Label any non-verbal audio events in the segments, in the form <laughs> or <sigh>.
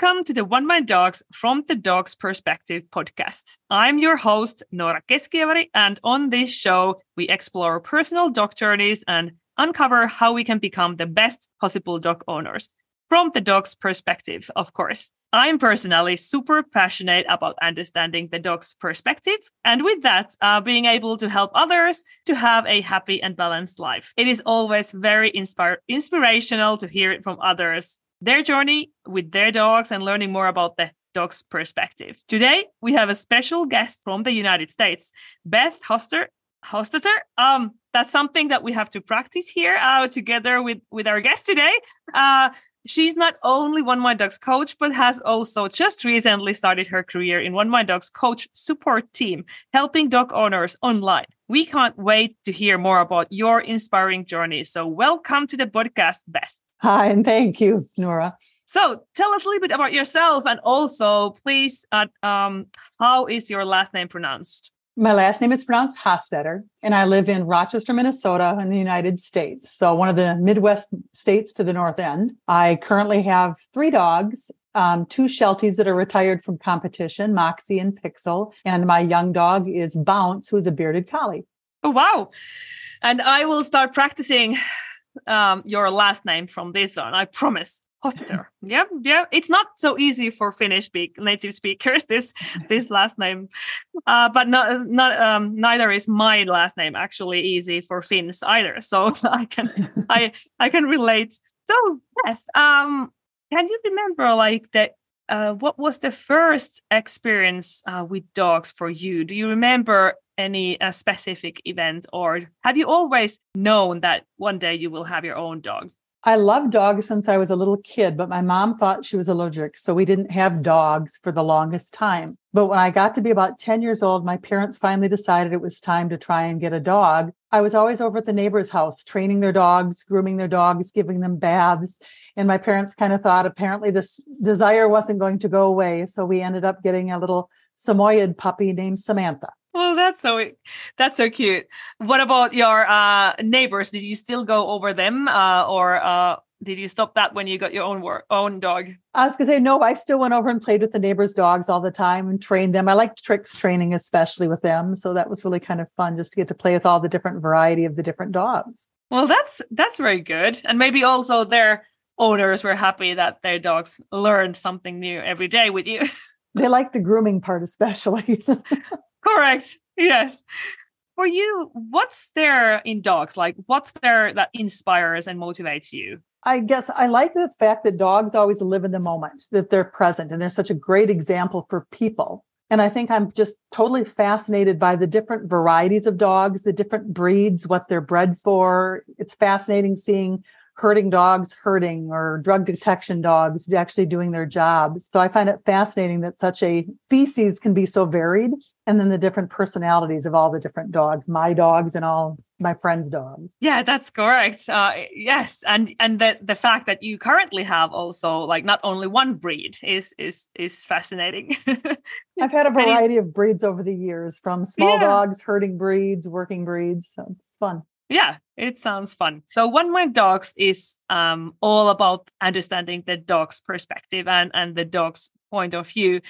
Welcome to the One Mind Dogs from the Dog's Perspective podcast. I'm your host, Noora Keskiväri, and on this show, we explore personal dog journeys and uncover how we can become the best possible dog owners from the dog's perspective, of course. I'm personally super passionate about understanding the dog's perspective, and with that, uh, being able to help others to have a happy and balanced life. It is always very inspire- inspirational to hear it from others their journey with their dogs and learning more about the dog's perspective. Today, we have a special guest from the United States, Beth Hoster. Hostetter. Um, that's something that we have to practice here uh, together with with our guest today. Uh, she's not only One Mind Dogs coach, but has also just recently started her career in One Mind Dogs coach support team, helping dog owners online. We can't wait to hear more about your inspiring journey. So, welcome to the podcast, Beth. Hi, and thank you, Noora. So tell us a little bit about yourself and also, please, uh, um, how is your last name pronounced? My last name is pronounced Hostetter, and I live in Rochester, Minnesota, in the United States. So, one of the Midwest states to the north end. I currently have three dogs um, two Shelties that are retired from competition, Moxie and Pixel. And my young dog is Bounce, who's a bearded collie. Oh, wow. And I will start practicing um, your last name from this on. I promise. Hostetter. <laughs> yeah, yeah. It's not so easy for Finnish speak native speakers. This this last name, uh, but not not um, neither is my last name actually easy for Finns either. So <laughs> I can <laughs> I I can relate. So Beth, um, can you remember like that? Uh, what was the first experience uh, with dogs for you? Do you remember any uh, specific event or have you always known that one day you will have your own dog I love dogs since I was a little kid, but my mom thought she was allergic. So we didn't have dogs for the longest time. But when I got to be about 10 years old, my parents finally decided it was time to try and get a dog. I was always over at the neighbor's house, training their dogs, grooming their dogs, giving them baths. And my parents kind of thought apparently this desire wasn't going to go away. So we ended up getting a little Samoyed puppy named Samantha. Well, that's so that's so cute. What about your uh, neighbors? Did you still go over them, uh, or uh, did you stop that when you got your own work, own dog? I was gonna say no. I still went over and played with the neighbors' dogs all the time and trained them. I liked tricks training, especially with them. So that was really kind of fun, just to get to play with all the different variety of the different dogs. Well, that's that's very good, and maybe also their owners were happy that their dogs learned something new every day with you. <laughs> they like the grooming part, especially. <laughs> Correct. Yes. For you, what's there in dogs? Like, what's there that inspires and motivates you? I guess I like the fact that dogs always live in the moment, that they're present, and they're such a great example for people. And I think I'm just totally fascinated by the different varieties of dogs, the different breeds, what they're bred for. It's fascinating seeing herding dogs herding or drug detection dogs actually doing their jobs. So I find it fascinating that such a species can be so varied and then the different personalities of all the different dogs, my dogs and all my friends' dogs. Yeah, that's correct. Uh, yes, and and the the fact that you currently have also like not only one breed is is is fascinating. <laughs> I've had a variety of breeds over the years, from small yeah. dogs, herding breeds, working breeds. So it's fun. Yeah, it sounds fun. So One Mind Dogs is um, all about understanding the dog's perspective and, and the dog's point of view.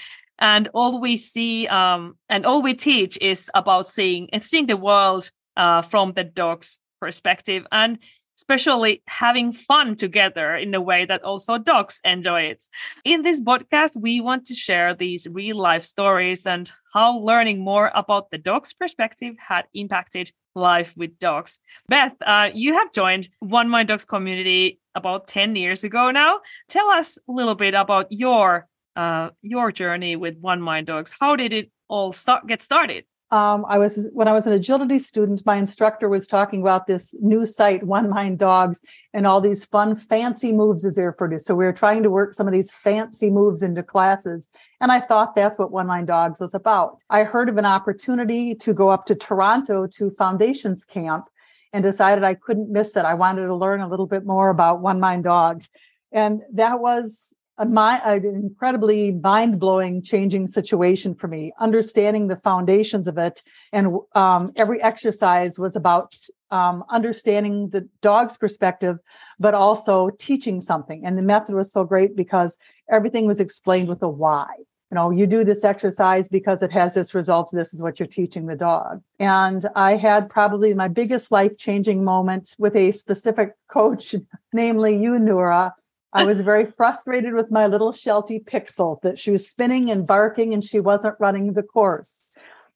And all we see um, and all we teach is about seeing and seeing the world uh, from the dog's perspective and especially having fun together in a way that also dogs enjoy it. In this podcast, we want to share these real life stories and how learning more about the dog's perspective had impacted life with dogs. Beth, uh, you have joined One Mind Dogs community about 10 years ago now. Tell us a little bit about your uh, your journey with One Mind Dogs. How did it all start get started? Um, I was when I was an agility student, my instructor was talking about this new site, One Mind Dogs, and all these fun, fancy moves as they're produced. So we were trying to work some of these fancy moves into classes. And I thought that's what One Mind Dogs was about. I heard of an opportunity to go up to Toronto to Foundations Camp and decided I couldn't miss it. I wanted to learn a little bit more about One Mind Dogs. And that was a my, an incredibly mind blowing, changing situation for me. Understanding the foundations of it, and um, every exercise was about um, understanding the dog's perspective, but also teaching something. And the method was so great because everything was explained with a why. You know, you do this exercise because it has this result. This is what you're teaching the dog. And I had probably my biggest life changing moment with a specific coach, <laughs> namely you, Noora. I was very frustrated with my little Sheltie Pixel that she was spinning and barking and she wasn't running the course.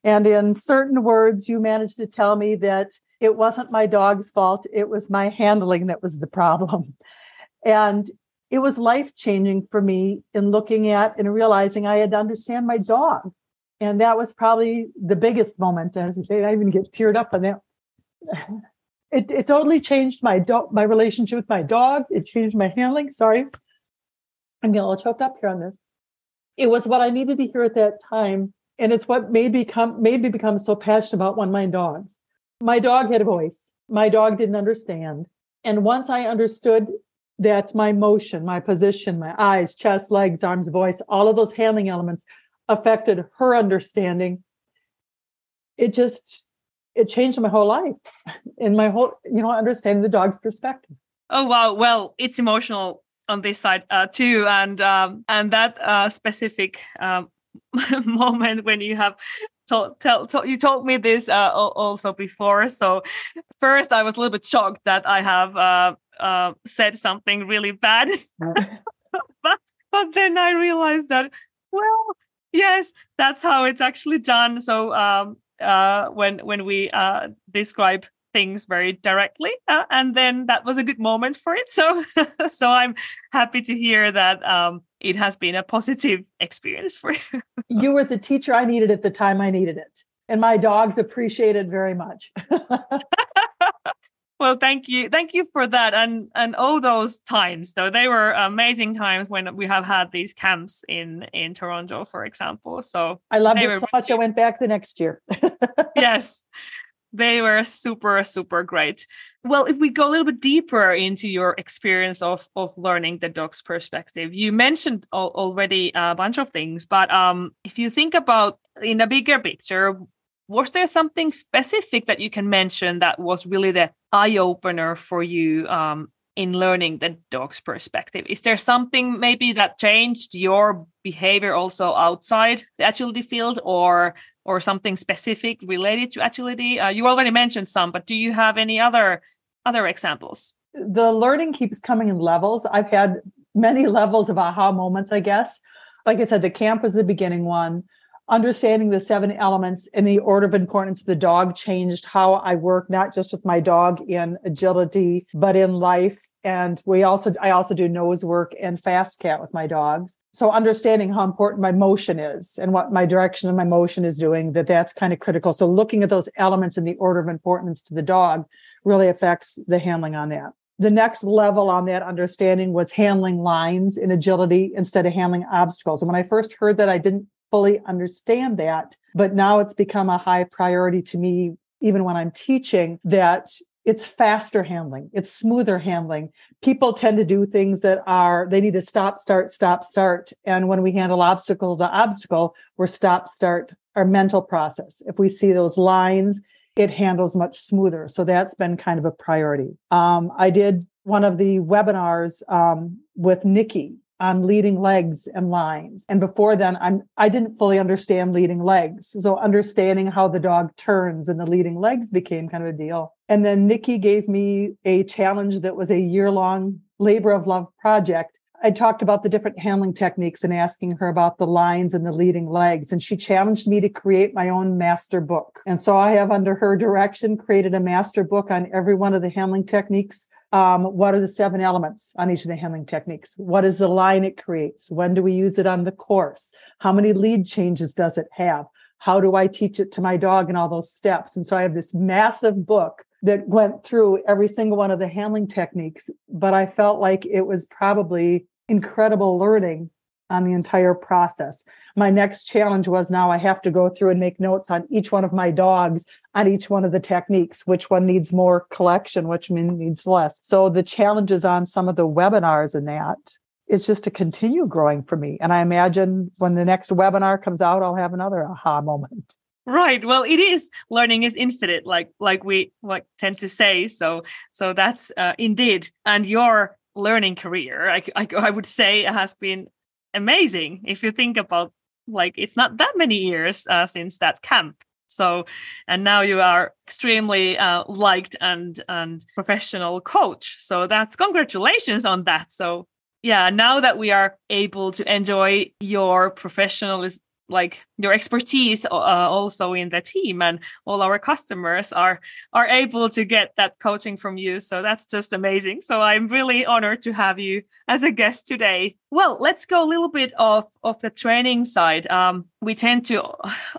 And in certain words, you managed to tell me that it wasn't my dog's fault. It was my handling that was the problem. And it was life changing for me in looking at and realizing I had to understand my dog. And that was probably the biggest moment. As I say, I even get teared up on that. It, it totally changed my my relationship with my dog. It changed my handling. Sorry. I'm getting a little choked up here on this. It was what I needed to hear at that time. And it's what made me become made me become so passionate about one mind dogs. My dog had a voice. My dog didn't understand. And once I understood that my motion, my position, my eyes, chest, legs, arms, voice, all of those handling elements affected her understanding, it just it changed my whole life in my whole, you know, understanding the dog's perspective. Oh wow! Well, it's emotional on this side uh, too, and um, and that uh, specific um, <laughs> moment when you have told, tell, told, you told me this uh, also before. So first, I was a little bit shocked that I have uh, uh, said something really bad, <laughs> but but then I realized that well, yes, that's how it's actually done. So um, uh, when when we uh, describe things very directly uh, and then that was a good moment for it. <laughs> So so i'm happy to hear that um, it has been a positive experience for you. <laughs> You were the teacher i needed at the time i needed it and my dogs appreciate it very much <laughs> well thank you. Thank you for that. And and all those times though they were amazing times when we have had these camps in in toronto for example. So i loved it so much. I went back the next year. <laughs> Yes. They were super, super great. Well, if we go a little bit deeper into your experience of, of learning the dog's perspective, you mentioned al- already a bunch of things, but um, if you think about in a bigger picture, was there something specific that you can mention that was really the eye opener for you um, in learning the dog's perspective? Is there something maybe that changed your behavior also outside the agility field, or or something specific related to agility? Uh, you already mentioned some, but do you have any other other examples? The learning keeps coming in levels. I've had many <laughs> levels of aha moments, I guess. Like I said, the camp was the beginning one. Understanding the seven elements in the order of importance the dog changed how I work, not just with my dog in agility, but in life. And we also i also do nose work and fast cat with my dogs. So understanding how important my motion is and what my direction of my motion is doing that that's kind of critical. So looking at those elements in the order of importance to the dog really affects the handling on that. The next level on that understanding was handling lines in agility instead of handling obstacles. And when i first heard that i didn't fully understand that but now it's become a high priority to me even when i'm teaching that it's faster handling it's smoother handling. People tend to do things that are they need to stop start stop start and when we handle obstacle to obstacle we're stop start our mental process. If we see those lines it handles much smoother. So that's been kind of a priority. Um, i did one of the webinars um, with nikki on leading legs and lines. And before then, I'm I didn't fully understand leading legs. So understanding how the dog turns and the leading legs became kind of a deal. And then Nikki gave me a challenge that was a year-long labor of love project. I talked about the different handling techniques and asking her about the lines and the leading legs. And she challenged me to create my own master book. And so I have, under her direction, created a master book on every one of the handling techniques um, what are the seven elements on each of the handling techniques? What is the line it creates? When do we use it on the course? How many lead changes does it have? How do I teach it to my dog and all those steps? And so I have this massive book that went through every single one of the handling techniques, but I felt like it was probably incredible learning on the entire process. My next challenge was now I have to go through and make notes on each one of my dogs on each one of the techniques, which one needs more collection, which one needs less. So the challenges on some of the webinars and that is just to continue growing for me. And I imagine when the next webinar comes out, I'll have another aha moment. right well it is learning is infinite like like we like tend to say so so that's uh, indeed and your learning career I, I, I would say has been amazing if you think about like it's not that many years uh, since that camp. So and now you are extremely uh, liked and and professional coach. So that's congratulations on that. So yeah now that we are able to enjoy your professionalism like your expertise uh, also in the team and all our customers are are able to get that coaching from you. So that's just amazing. So i'm really honored to have you as a guest today. Well let's go a little bit of of the training side. Um, we tend to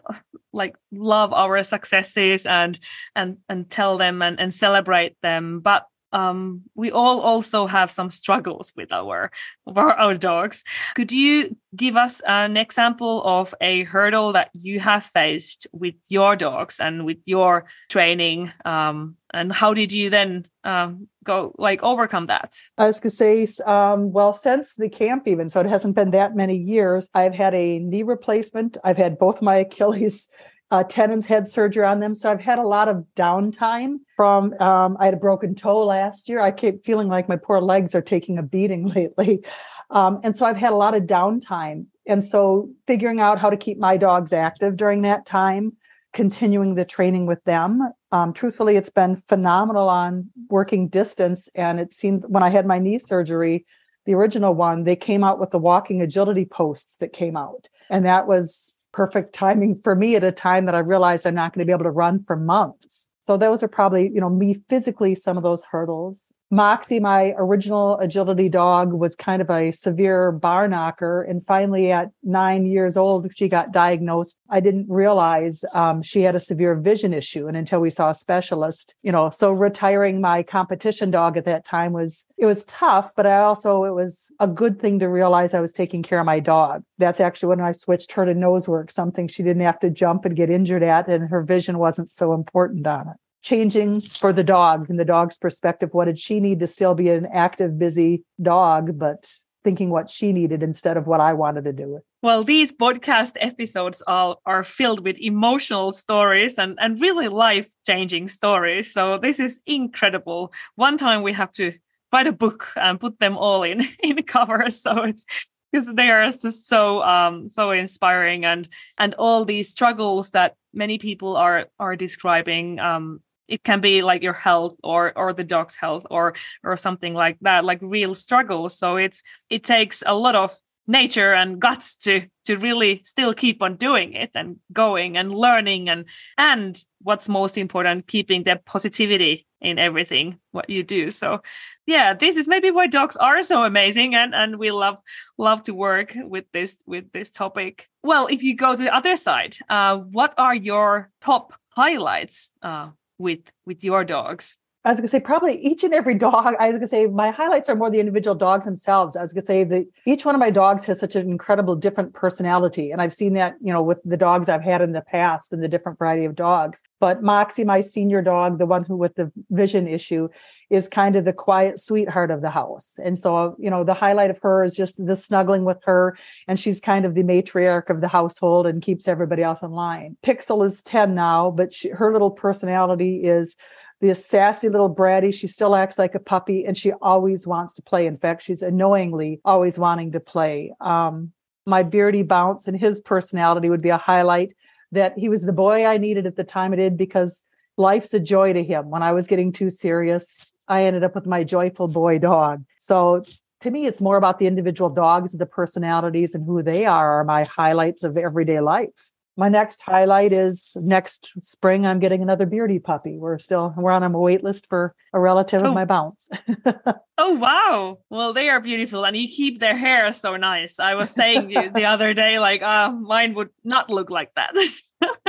<sighs> like love our successes and and and tell them and, and celebrate them but um, we all also have some struggles with our, our, our dogs. Could you give us an example of a hurdle that you have faced with your dogs and with your training? Um, and how did you then um, go like overcome that? I was to say, um, well, since the camp, even so, it hasn't been that many years. I've had a knee replacement. I've had both my <laughs> Achilles uh, tendons had surgery on them. So I've had a lot of downtime from, um, I had a broken toe last year. I keep feeling like my poor legs are taking a beating <laughs> lately. Um, and so I've had a lot of downtime. And so figuring out how to keep my dogs active during that time, continuing the training with them. Um, truthfully, it's been phenomenal on working distance. And it seemed when I had my knee surgery, the original one, they came out with the walking agility posts that came out. And that was perfect timing for me at a time that I realized I'm not going to be able to run for months. So those are probably, you know, me physically some of those hurdles. Moxie, my original agility dog, was kind of a severe bar knocker. And finally, at nine years old, she got diagnosed. I didn't realize um, she had a severe vision issue. And until we saw a specialist, you know, so retiring my competition dog at that time was, it was tough, but I also, it was a good thing to realize I was taking care of my dog. That's actually when I switched her to nose work, something she didn't have to jump and get injured at, and her vision wasn't so important on it changing for the dog in the dog's perspective. What did she need to still be an active busy dog but thinking what she needed instead of what i wanted to do well these podcast episodes all are filled with emotional stories and, and really life changing stories. So this is incredible. One time we have to write a book and put them all in <laughs> in cover. so it's because they are just so um so inspiring and and all these struggles that many people are are describing um it can be like your health or or the dog's health or or something like that like real struggles so it's it takes a lot of nature and <laughs> guts to to really still keep on doing it and going and learning and and what's most important keeping the positivity in everything what you do. So yeah this is maybe why dogs are so amazing and and we love love to work with this with this topic. Well if you go to the other side uh what are your top highlights uh with with your dogs? I was to say probably each and every dog. I was to say my highlights are more the individual dogs themselves. I was to say that each one of my dogs has such an incredible different personality, and I've seen that you know with the dogs I've had in the past and the different variety of dogs. But Moxie, my senior dog, the one who with the vision issue, is kind of the quiet sweetheart of the house. And so you know the highlight of her is just the snuggling with her, and she's kind of the matriarch of the household and keeps everybody else in line. Pixel is ten now, but she, her little personality is this sassy little bratty. She still acts like a puppy and she always wants to play. In fact, she's annoyingly always wanting to play. Um, my beardy bounce and his personality would be a highlight that he was the boy I needed at the time it did because life's a joy to him. When I was getting too serious, I ended up with my joyful boy dog. So to me, it's more about the individual dogs, the personalities, and who they are, are my highlights of everyday life my next highlight is next spring i'm getting another beardy puppy. We're still we're on a wait list for a relative oh. of my bounce. <laughs> Oh wow. Well they are beautiful and you keep their hair so nice. I was saying the other day like uh mine would not look like that. <laughs>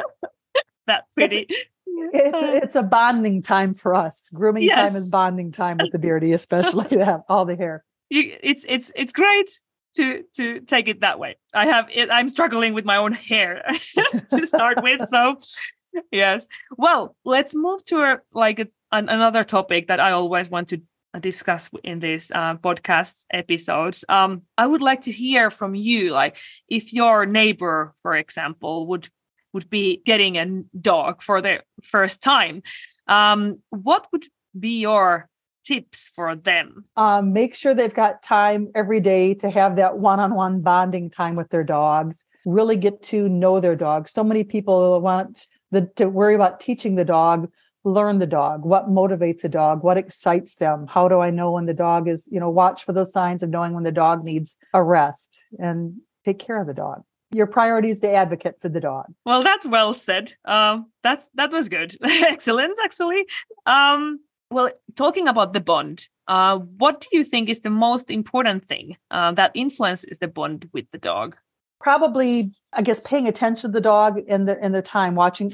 That pretty. it's, it's, it's a bonding time for us. Grooming yes. time is bonding time with the beardy especially <laughs> to have all the hair. You, it's it's it's great to to take it that way. I have it, I'm struggling with my own hair <laughs> to start with. So yes. Well, let's move to a, like a, an, another topic that I always want to discuss in this uh, podcast episodes. Um, I would like to hear from you, like if your neighbor, for example, would would be getting a dog for the first time. Um, what would be your tips for them? Um, make sure they've got time every day to have that one on one bonding time with their dogs, really get to know their dog. So many people want the, to worry about teaching the dog learn the dog what motivates a dog what excites them. How do i know when the dog is you know watch for those signs of knowing when the dog needs a rest and take care of the dog. Your priority is to advocate for the dog. Well that's well said. Um that's that was good. <laughs> Excellent actually. Um well talking about the bond uh what do you think is the most important thing uh, that influences the bond with the dog probably i guess paying attention to the dog in the in the time watching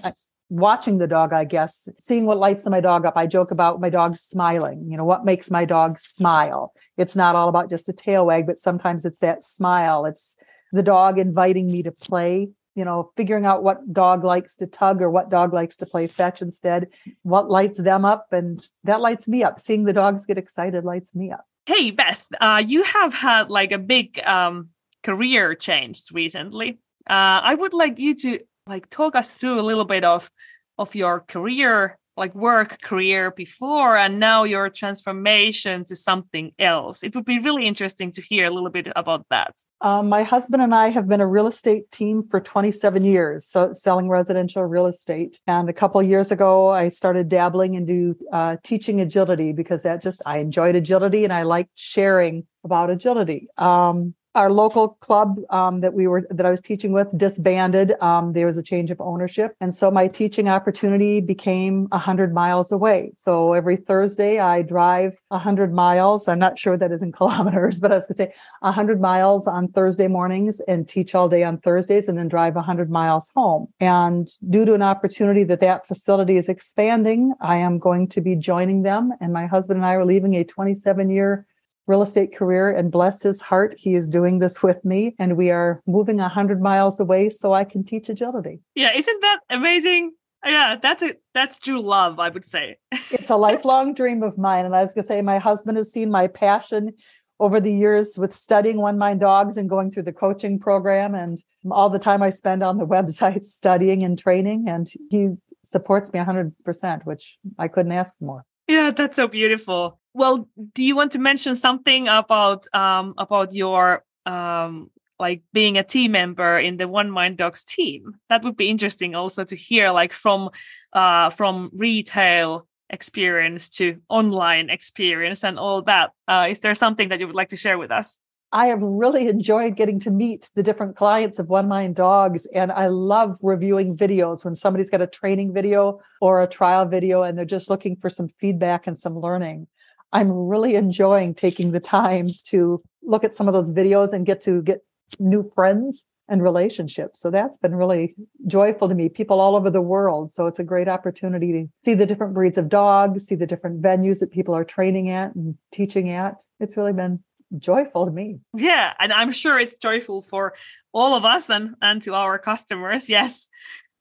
watching the dog, I guess, seeing what lights my dog up. I joke about my dog smiling. You know, what makes my dog smile? It's not all about just a tail wag, but sometimes it's that smile. It's the dog inviting me to play, you know, figuring out what dog likes to tug or what dog likes to play fetch instead, what lights them up. And that lights me up. Seeing the dogs get excited lights me up. Hey, Beth, uh, you have had like a big um, career change recently. Uh, I would like you to like talk us through a little bit of of your career like work career before and now your transformation to something else. It would be really interesting to hear a little bit about that. Um, my husband and i have been a real estate team for 27 years so selling residential real estate. And a couple years ago i started dabbling into uh, teaching agility because that just i enjoyed agility and i liked sharing about agility. Um, our local club um, that we were that I was teaching with disbanded. Um, there was a change of ownership, and so my teaching opportunity became hundred miles away. So every Thursday, I drive hundred miles. I'm not sure that is in <laughs> kilometers, but I was going to say hundred miles on Thursday mornings and teach all day on Thursdays, and then drive hundred miles home. And due to an opportunity that that facility is expanding, I am going to be joining them. And my husband and I are leaving a 27 year real estate career and bless his heart he is doing this with me and we are moving 100 miles away so i can teach agility. Yeah isn't that amazing? Yeah that's a that's true love i would say. It's a lifelong <laughs> dream of mine and i was going to say my husband has seen my passion over the years with studying one mind dogs and going through the coaching program and all the time i spend on the <laughs> website studying and training and he supports me 100% which i couldn't ask more yeah that's so beautiful well do you want to mention something about um about your um like being a team member in the one mind dogs team that would be interesting also to hear like from uh from retail experience to online experience and all that uh is there something that you would like to share with us I have really enjoyed getting to meet the different clients of One Mind Dogs. And I love reviewing videos when somebody's got a training video or a trial video and they're just looking for some feedback and some learning. I'm really enjoying taking the time to look at some of those videos and get to get new friends and relationships. So that's been really joyful to me. People all over the world. So it's a great opportunity to see the different breeds of dogs, see the different venues that people are training at and teaching at. It's really been joyful to me. Yeah, and I'm sure it's joyful for all of us and and to our customers. Yes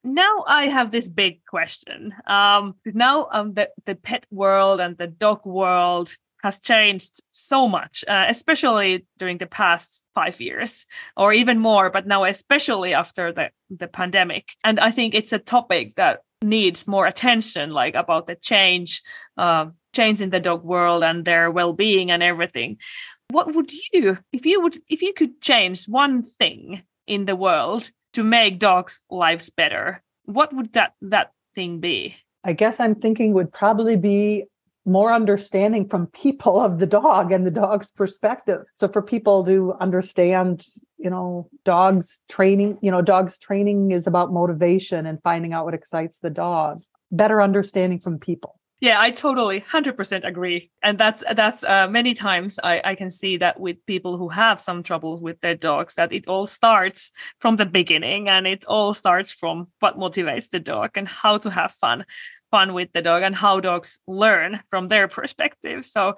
now I have this big question. Um, now um, the, the pet world and the dog world has changed so much, uh, especially during the past five years or even more, but now especially after the, the pandemic. And I think it's a topic that needs more attention, like about the change, uh, change in the dog world and their well-being and everything. What would you, if you would, if you could change one thing in the world, to make dogs' lives better, what would that that thing be? I guess I'm thinking would probably be more understanding from people of the dog and the dog's perspective. So for people to understand, you know, dogs training, you know, dogs training is about motivation and finding out what excites the dog. Better understanding from people. Yeah, I totally 100% agree. And that's that's uh, many times I, I can see that with people who have some trouble with their dogs that it all starts from the beginning and it all starts from what motivates the dog and how to have fun fun with the dog and how dogs learn from their perspective. So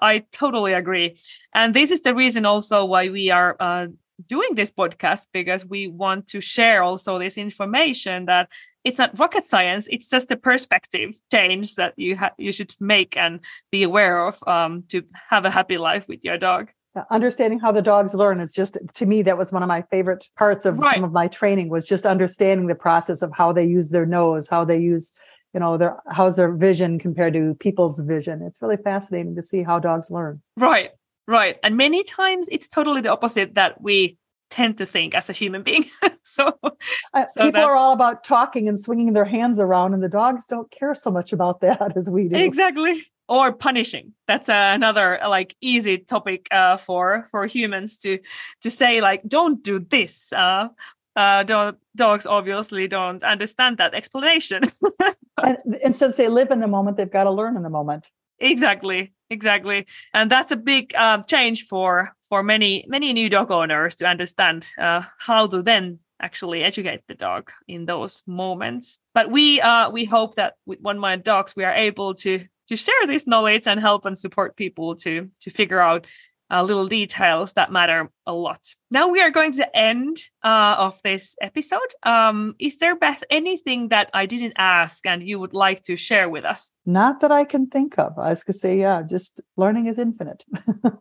I totally agree. And this is the reason also why we are uh, doing this podcast because we want to share also this information that it's not rocket science it's just a perspective change that you ha- you should make and be aware of um, to have a happy life with your dog. Understanding how the dogs learn is just to me that was one of my favorite parts of right. some of my training was just understanding the process of how they use their nose how they use you know their how's their vision compared to people's vision. It's really fascinating to see how dogs learn. Right right. And many times it's totally the opposite that we tend to think as a human being. <laughs> So, uh, so people are all about talking and swinging their hands around and the dogs don't care so much about that as we do. Exactly. Or punishing. That's uh, another like easy topic uh, for for humans to to say like don't do this uh uh don't, dogs obviously don't understand that explanation. <laughs> And, and since they live in the moment they've got to learn in the moment exactly exactly. And that's a big uh, change for for many many new dog owners to understand uh, how to then actually educate the dog in those moments. But we uh we hope that with one mind dogs we are able to to share this knowledge and help and support people to to figure out uh, little details that matter a lot. Now we are going to end uh, of this episode. Um, is there, Beth, anything that I didn't ask and you would like to share with us? Not that I can think of. I was going to say, yeah, just learning is infinite.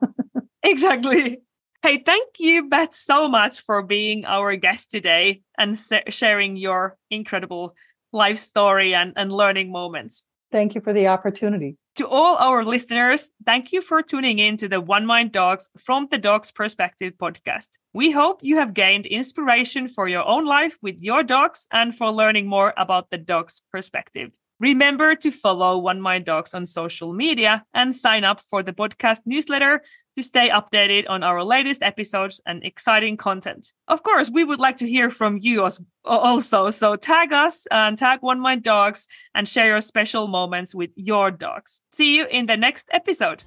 <laughs> exactly. Hey, thank you, Beth, so much for being our guest today and sharing your incredible life story and, and learning moments. Thank you for the opportunity. To all our listeners, thank you for tuning in to the One Mind Dogs from the Dog's Perspective podcast. We hope you have gained inspiration for your own life with your dogs and for learning more about the dog's perspective. Remember to follow One Mind Dogs on social media and sign up for the podcast newsletter to stay updated on our latest episodes and exciting content. Of course, we would like to hear from you also. So tag us and tag One Mind Dogs and share your special moments with your dogs. See you in the next episode.